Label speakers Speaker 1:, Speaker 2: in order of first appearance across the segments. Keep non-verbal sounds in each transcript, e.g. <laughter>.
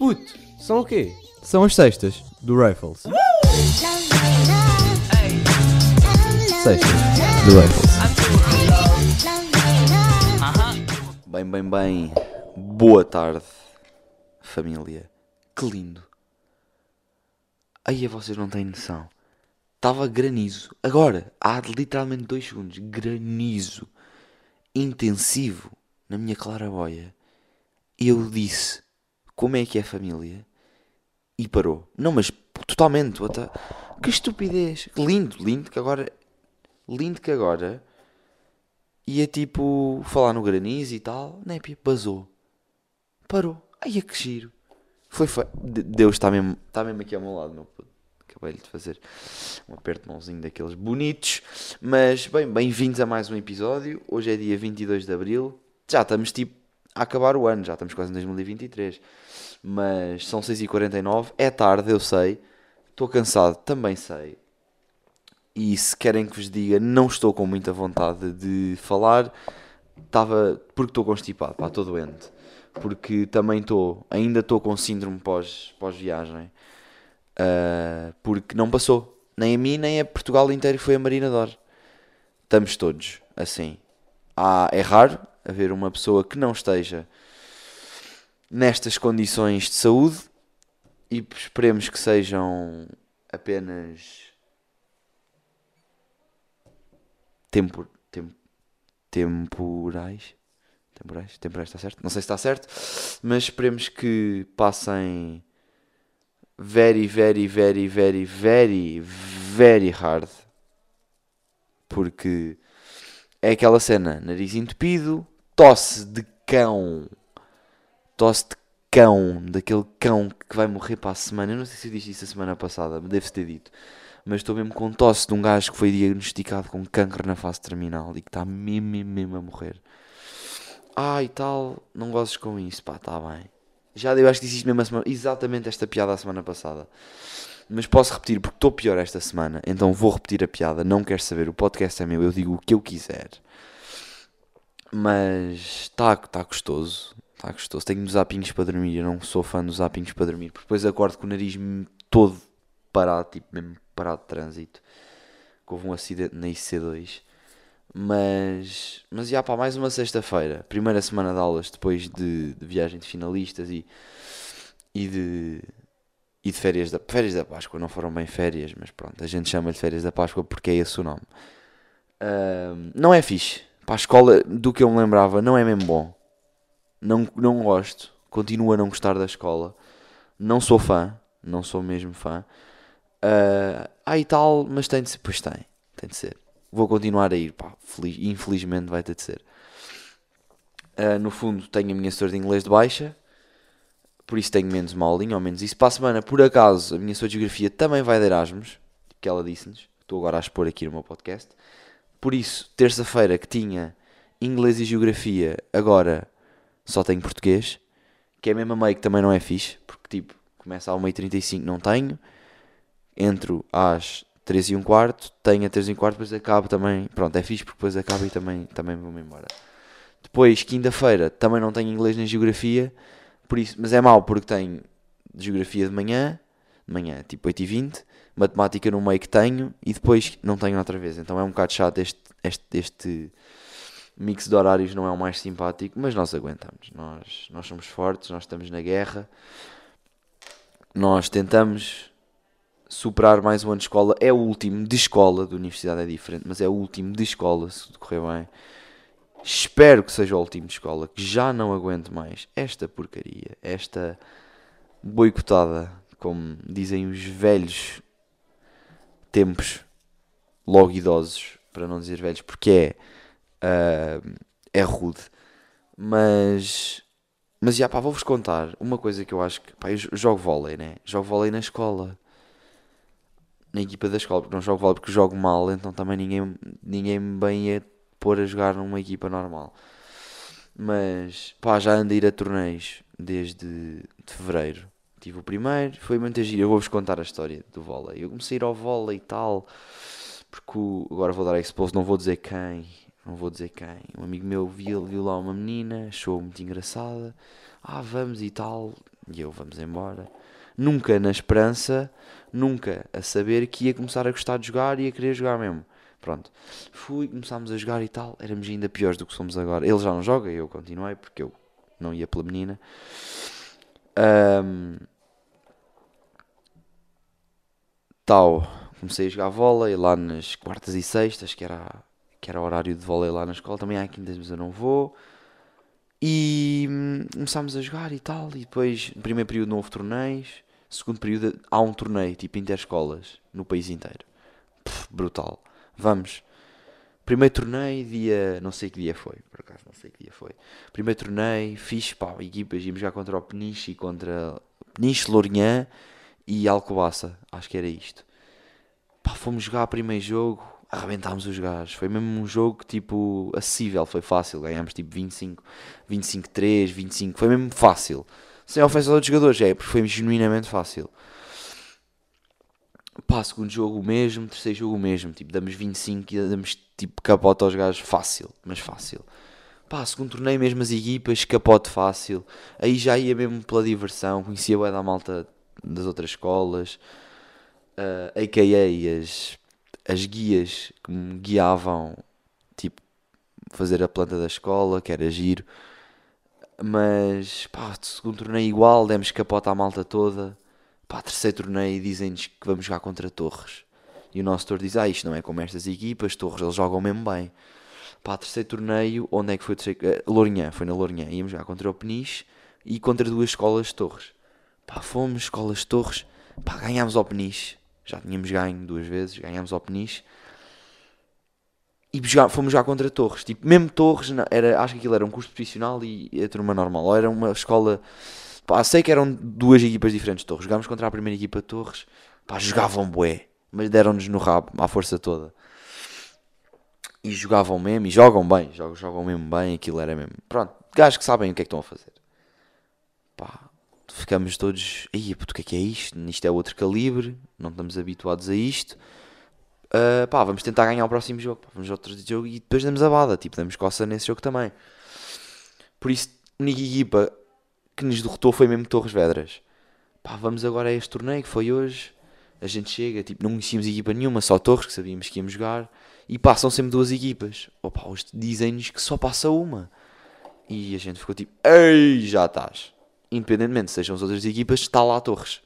Speaker 1: Puto, são o quê?
Speaker 2: São as sextas do Rifles. Sextas do Rifles.
Speaker 3: Bem, bem, bem. Boa tarde, família. Que lindo. Aí vocês não têm noção. Estava granizo. Agora, há literalmente dois segundos. Granizo. Intensivo. Na minha claraboia. Eu disse, como é que é família? E parou. Não, mas totalmente. Outra... Que estupidez. Lindo, lindo que agora... Lindo que agora... Ia tipo falar no granizo e tal. Népia, basou. Parou. Ai, é que giro. Foi. De- Deus está mesmo, está mesmo aqui ao meu lado, meu puto. Acabei de fazer um aperto de mãozinho daqueles bonitos. Mas, bem, bem-vindos a mais um episódio. Hoje é dia 22 de Abril. Já estamos tipo a acabar o ano, já estamos quase em 2023. Mas são 6h49, é tarde, eu sei. Estou cansado, também sei. E se querem que vos diga, não estou com muita vontade de falar. Estava. Porque estou constipado, pá, estou doente. Porque também estou. Ainda estou com síndrome pós- pós-viagem. Ah, porque não passou. Nem a mim, nem a Portugal inteiro foi a Marina Dor. Estamos todos assim. Há, é raro haver uma pessoa que não esteja nestas condições de saúde e esperemos que sejam apenas tempor, tem- temporais. Temporais, temporais está certo? Não sei se está certo, mas esperemos que passem very, very, very, very, very, very hard. Porque é aquela cena, nariz entupido, tosse de cão, tosse de cão, daquele cão que vai morrer para a semana. Eu não sei se eu disse isso a semana passada, deve-se ter dito. Mas estou mesmo com tosse de um gajo que foi diagnosticado com câncer na fase terminal e que está mesmo, mesmo, mesmo a morrer. Ah, e tal, não gozes com isso, pá, está bem. Já eu acho que disse isto mesmo a semana, exatamente esta piada a semana passada. Mas posso repetir porque estou pior esta semana, então vou repetir a piada. Não quero saber, o podcast é meu, eu digo o que eu quiser. Mas está tá gostoso, está gostoso. Tenho uns apinhos para dormir, eu não sou fã dos apinhos para dormir, porque depois acordo com o nariz todo parado, tipo mesmo parado de trânsito. Que houve um acidente na IC2. Mas, mas já pá, mais uma sexta-feira, primeira semana de aulas depois de, de viagem de finalistas e, e de e de férias da férias da Páscoa, não foram bem férias, mas pronto, a gente chama de férias da Páscoa porque é esse o nome. Não é fixe, a escola, do que eu me lembrava, não é mesmo bom. Não, não gosto, continuo a não gostar da escola, não sou fã, não sou mesmo fã. Ah, ah, e tal, mas tem de ser, pois tem, tem de ser. Vou continuar a ir, pá, feliz- infelizmente vai ter de ser. Ah, no fundo, tenho a minha senhora de inglês de baixa, por isso tenho menos uma ou menos isso. Para a semana, por acaso, a minha senhora de geografia também vai de Erasmus, que ela disse-nos, estou agora a expor aqui no meu podcast. Por isso, terça-feira que tinha inglês e geografia, agora só tenho português, que é mesmo a meio que também não é fixe, porque tipo, começa às 1h35, não tenho, entro às 3 e um quarto, tenho a 3 e um quarto, depois acabo também, pronto, é fixe porque depois acabo e também, também vou-me embora. Depois, quinta-feira, também não tenho inglês nem geografia, por isso, mas é mau porque tenho geografia de manhã, manhã, tipo 8h20, matemática no meio que tenho e depois não tenho outra vez. Então é um bocado chato este, este, este mix de horários não é o mais simpático, mas nós aguentamos. Nós, nós somos fortes, nós estamos na guerra, nós tentamos superar mais um ano de escola. É o último de escola, de universidade é diferente, mas é o último de escola, se tudo correr bem. Espero que seja o último de escola, que já não aguento mais esta porcaria, esta boicotada, como dizem os velhos tempos, logo idosos, para não dizer velhos, porque é, ah, é rude. Mas, mas já pá, vou-vos contar uma coisa que eu acho que, pá, eu jo- jogo vôlei, né? Jogo vôlei na escola. Na equipa da escola, porque não jogo vôlei porque jogo mal, então também ninguém, ninguém me bem ia pôr a jogar numa equipa normal. Mas, pá, já ando a ir a torneios desde de fevereiro. Tive o primeiro, foi muito giro. Eu vou-vos contar a história do vôlei. Eu comecei a ir ao vôlei e tal, porque agora vou dar expose, não vou dizer quem, não vou dizer quem. Um amigo meu viu, viu lá uma menina, achou muito engraçada. Ah, vamos e tal. E eu, vamos embora. Nunca na esperança, nunca a saber que ia começar a gostar de jogar e a querer jogar mesmo. Pronto. Fui, começámos a jogar e tal. Éramos ainda piores do que somos agora. Ele já não joga, eu continuei porque eu não ia pela menina. Ahm, comecei a jogar vôlei lá nas quartas e sextas, que era, que era horário de vôlei lá na escola. Também há quintas, mas eu não vou. E hum, começámos a jogar e tal. E depois, no primeiro período, não houve torneios. Segundo período, há um torneio, tipo interescolas, no país inteiro. Pff, brutal. Vamos. Primeiro torneio, dia. Não sei que dia foi, por acaso, não sei que dia foi. Primeiro torneio, fixe, pá, equipas. Íamos jogar contra o Peniche e contra. Peniche, Lourinhã e Alcobaça. Acho que era isto. Pá, fomos jogar primeiro jogo, arrebentámos os gajos. Foi mesmo um jogo tipo acessível, foi fácil. Ganhámos tipo 25, 25, 3, 25. Foi mesmo fácil. Sem ofensa aos outros jogadores, é, porque foi genuinamente fácil. Pá, segundo jogo o mesmo, terceiro jogo o mesmo. Tipo, damos 25 e damos tipo capote aos gajos fácil, mas fácil. Pá, segundo torneio, mesmo as equipas, capote fácil. Aí já ia mesmo pela diversão, conhecia bué da malta das outras escolas, uh, a.k.a. as, as guias que me guiavam, tipo, fazer a planta da escola, que era giro. Mas, pá, segundo torneio igual, demos capote à malta toda. Pá, terceiro torneio dizem-nos que vamos jogar contra Torres. E o nosso torre diz, ah, isto não é como estas equipas, Torres, eles jogam mesmo bem. Pá, terceiro torneio, onde é que foi o terceiro? Uh, Lourinhã, foi na Lourinhã. Íamos jogar contra o Peniche e contra duas escolas de Torres. Pá, fomos, escolas Torres, pá, ganhámos ao Peniche. Já tínhamos ganho duas vezes, ganhámos ao Peniche. E fomos já contra Torres. Tipo, mesmo Torres, era, acho que aquilo era um curso profissional e a turma normal. Ou era uma escola. Pá, sei que eram duas equipas diferentes de Torres. Jogámos contra a primeira equipa de Torres. Pá, jogavam bué. Mas deram-nos no rabo, à força toda. E jogavam mesmo, e jogam bem. Jogam, jogam mesmo bem, aquilo era mesmo. Pronto, gajos que sabem o que é que estão a fazer. Pá, ficamos todos. Aí, puto, o que é que é isto? Isto é outro calibre. Não estamos habituados a isto. Uh, pá, vamos tentar ganhar o próximo jogo. Pá, vamos outro jogo e depois damos a bada. Tipo, damos coça nesse jogo também. Por isso, a única equipa que nos derrotou foi mesmo Torres Vedras. Pá, vamos agora a este torneio que foi hoje. A gente chega, tipo, não conhecíamos equipa nenhuma, só Torres, que sabíamos que íamos jogar. E passam sempre duas equipas. Opa, hoje dizem-nos que só passa uma. E a gente ficou tipo, ei, já estás. Independentemente sejam as outras equipas, está lá Torres.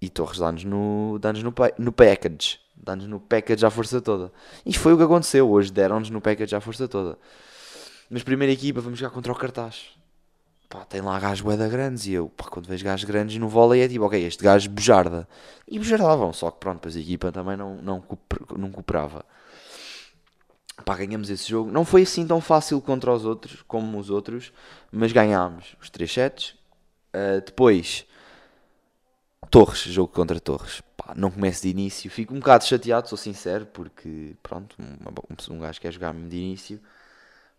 Speaker 3: E Torres dá-nos no, dá no, no package. Dá-nos no package à força toda. E foi o que aconteceu. Hoje deram-nos no package à força toda. Mas primeira equipa, vamos jogar contra o cartaz. Pá, tem lá gajos bué grandes. E eu, pá, quando vejo gajos grandes no vôlei é tipo, ok, este gajo bujarda. E bujardavam. Só que pronto, depois a equipa também não, não, não cooperava. Pá, ganhamos esse jogo. Não foi assim tão fácil contra os outros, como os outros. Mas ganhámos os 3 sets. Uh, depois... Torres, jogo contra Torres. Pá, não começo de início. Fico um bocado chateado, sou sincero, porque, pronto, um, um gajo quer jogar mesmo de início.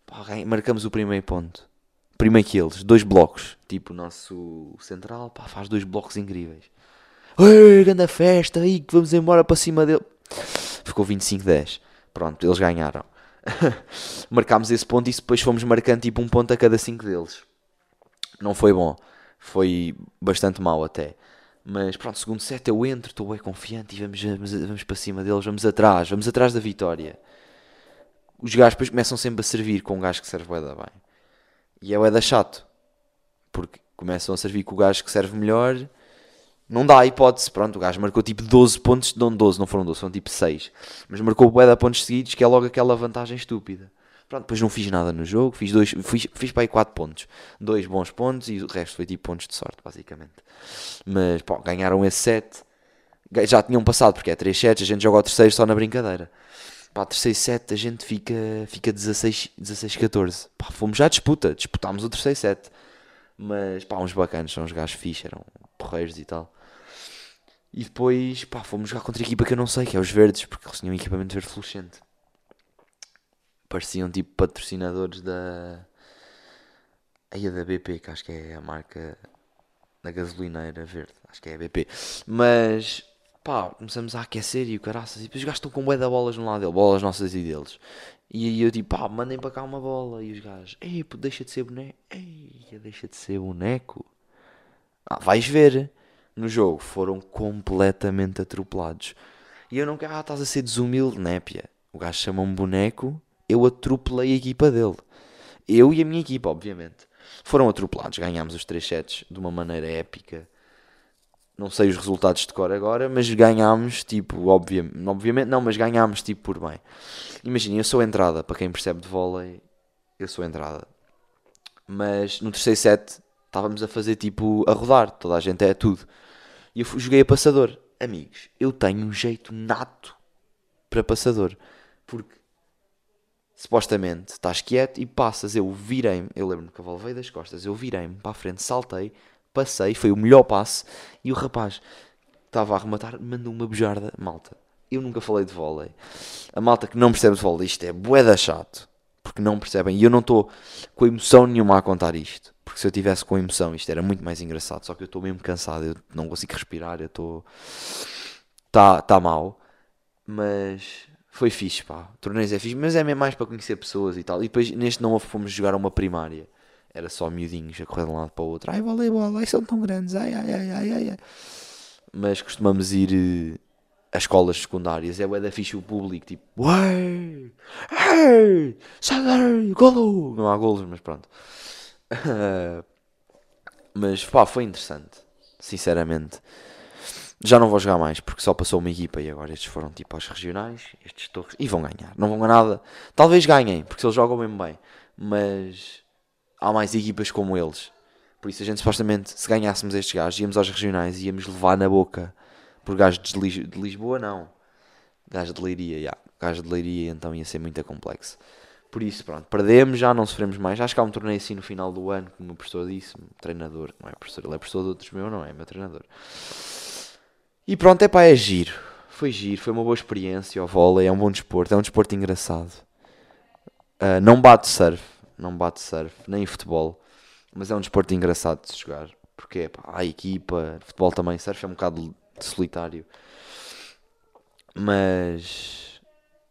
Speaker 3: Pá, marcamos o primeiro ponto. Primeiro que eles, dois blocos. Tipo, o nosso central, pá, faz dois blocos incríveis. Ei, grande festa, aí que vamos embora para cima dele. Ficou 25-10. Pronto, eles ganharam. <laughs> Marcámos esse ponto e depois fomos marcando tipo um ponto a cada cinco deles. Não foi bom. Foi bastante mau até. Mas pronto, segundo set eu entro, estou bem confiante e vamos, vamos, vamos para cima deles, vamos atrás, vamos atrás da vitória. Os gajos depois começam sempre a servir com um gajo que serve da bem. E é o da chato. Porque começam a servir com o gajo que serve melhor. Não dá a hipótese. Pronto, o gajo marcou tipo 12 pontos, não 12, não foram 12, foram tipo 6. Mas marcou o da pontos seguidos, que é logo aquela vantagem estúpida. Pronto, depois não fiz nada no jogo, fiz, dois, fiz, fiz para aí 4 pontos. Dois bons pontos e o resto foi tipo pontos de sorte, basicamente. Mas, pô, ganharam esse set. Já tinham passado, porque é 3 sets, a gente joga o terceiro só na brincadeira. Pá, terceiro set a gente fica, fica 16, 16 14. Pá, fomos já à disputa, disputámos o terceiro set. Mas, pá, uns bacanas, são uns gajos fixe, eram porreiros e tal. E depois, pá, fomos jogar contra a equipa que eu não sei, que é os verdes, porque eles tinham um equipamento verde fluorescente pareciam tipo patrocinadores da. Aí a da BP, que acho que é a marca da gasolineira verde, acho que é a BP. Mas pá, começamos a aquecer e o caraças, e depois os gajos estão com bué da bolas no lado dele, bolas nossas e deles. E aí eu tipo, pá, mandem para cá uma bola. E os gajos, ei, deixa de ser boneco, ei, deixa de ser boneco. Ah, vais ver. No jogo foram completamente atropelados. E eu não quero, ah, estás a ser desumilde, népia. O gajo chama-me boneco, eu atropelei a equipa dele. Eu e a minha equipa, obviamente. Foram atropelados, ganhámos os 3 sets de uma maneira épica. Não sei os resultados de cor agora, mas ganhámos, tipo, obviamente, obviamente não, mas ganhámos, tipo, por bem. Imaginem, eu sou entrada, para quem percebe de vôlei, eu sou entrada. Mas no terceiro set estávamos a fazer, tipo, a rodar, toda a gente é tudo. E eu joguei a passador. Amigos, eu tenho um jeito nato para passador. Porque supostamente estás quieto e passas. Eu virei-me, eu lembro-me que veio das costas, eu virei-me para a frente, saltei, passei, foi o melhor passe. E o rapaz estava a arrematar, mandou uma bujarda, malta. Eu nunca falei de vôlei. A malta que não percebe de vôlei, isto é boeda chato. Porque não percebem. E eu não estou com emoção nenhuma a contar isto. Porque se eu tivesse com emoção, isto era muito mais engraçado. Só que eu estou mesmo cansado, eu não consigo respirar, eu estou. Está tá mal. Mas foi fixe, pá. Torneios é fixe, mas é mesmo mais para conhecer pessoas e tal. E depois neste não fomos jogar uma primária. Era só miudinhos a correr de um lado para o outro. Ai, voleibol, ai, são tão grandes, ai, ai, ai, ai, ai. Mas costumamos ir uh, a escolas secundárias. É da fixe o público, tipo, uai, ei, daí, golo. Não há golos, mas pronto. Mas, pá, foi interessante. Sinceramente. Já não vou jogar mais porque só passou uma equipa e agora estes foram tipo aos regionais, estes torres, e vão ganhar. Não vão ganhar nada. Talvez ganhem, porque eles jogam mesmo bem. Mas há mais equipas como eles. Por isso a gente supostamente, se ganhássemos estes gajos, íamos aos regionais e íamos levar na boca. Por gajos de, Lis de Lisboa não. Gajos de Leiria, já. Yeah. Gajos de Leiria então ia ser muito complexo. Por isso, pronto, perdemos, já não sofremos mais. Acho que há um torneio assim no final do ano, como o professor disse, treinador, não é professor, ele é professor de outros meu, não é, meu treinador. E pronto, é pá, é giro. Foi giro, foi uma boa experiência. O vôlei é um bom desporto, é um desporto engraçado. Uh, não bate surf, não bate surf, nem futebol, mas é um desporto engraçado de se jogar. Porque é pá, há equipa, futebol também, surf é um bocado solitário. Mas,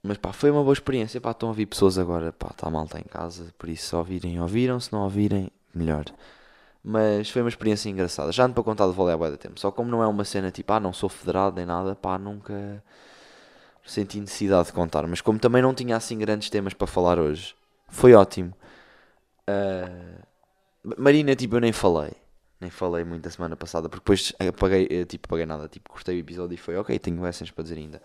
Speaker 3: mas pá, foi uma boa experiência. Pá, estão a ouvir pessoas agora, pá, está mal, está em casa, por isso se ouvirem, ouviram, se não ouvirem, melhor. Mas foi uma experiência engraçada. Já ando para contar de vôlei há bué tempo. Só como não é uma cena tipo, ah, não sou federado nem nada, pá, nunca senti necessidade de contar. Mas como também não tinha assim grandes temas para falar hoje, foi ótimo. Uh, Marina, tipo, eu nem falei. Nem falei muito a semana passada, porque depois apaguei, eh, tipo, apaguei nada, tipo, cortei o episódio e foi, ok, tenho essas para dizer ainda.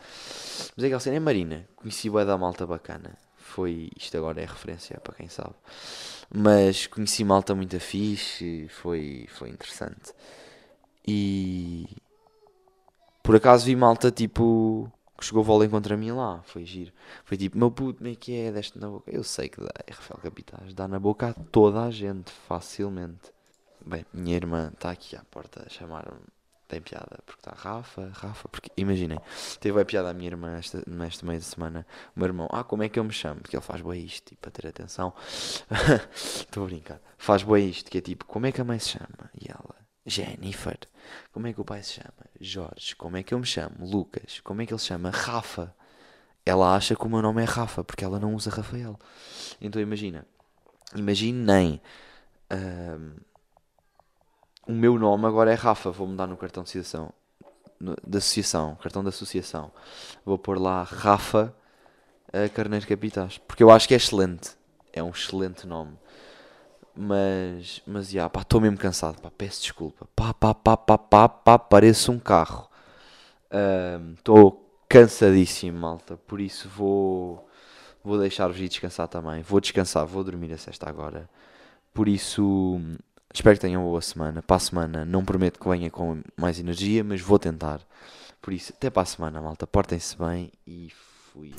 Speaker 3: Mas é que cena é Marina, conheci o da malta bacana. Foi, isto agora é referência para quem sabe. Mas conheci malta muito fixe, foi, foi interessante. E por acaso vi malta tipo que chegou vôlei contra mim lá, foi giro. Foi tipo, meu puto, como é que é? Deste na boca. Eu sei que dá, é Rafael Capitais, dá na boca a toda a gente, facilmente. Bem, minha irmã está aqui à porta a chamar-me tem piada, porque está Rafa, Rafa, porque imaginem, teve a piada a minha irmã esta, neste meio de semana, o meu irmão, ah, como é que eu me chamo? Porque ele faz boa isto, tipo, para ter atenção, <laughs> estou a brincar, faz boa isto, que é tipo, como é que a mãe se chama? E ela, Jennifer, como é que o pai se chama? Jorge, como é que eu me chamo? Lucas, como é que ele se chama? Rafa. Ela acha que o meu nome é Rafa, porque ela não usa Rafael. Então imagina, imaginem. Uh, o meu nome agora é Rafa, vou mudar no cartão de associação. Da associação, cartão da associação. Vou pôr lá Rafa a Carneiro Capitais. Porque eu acho que é excelente. É um excelente nome. Mas, mas, já, pá, estou mesmo cansado, pá, peço desculpa. Pá, pá, pá, pá, pá, pá, pareço um carro. Estou uh, cansadíssimo, malta. Por isso vou, vou deixar-vos ir descansar também. Vou descansar, vou dormir a sexta agora. Por isso, Espero que tenham boa semana. Para a semana, não prometo que venha com mais energia, mas vou tentar. Por isso, até para a semana, malta. Portem-se bem e fui.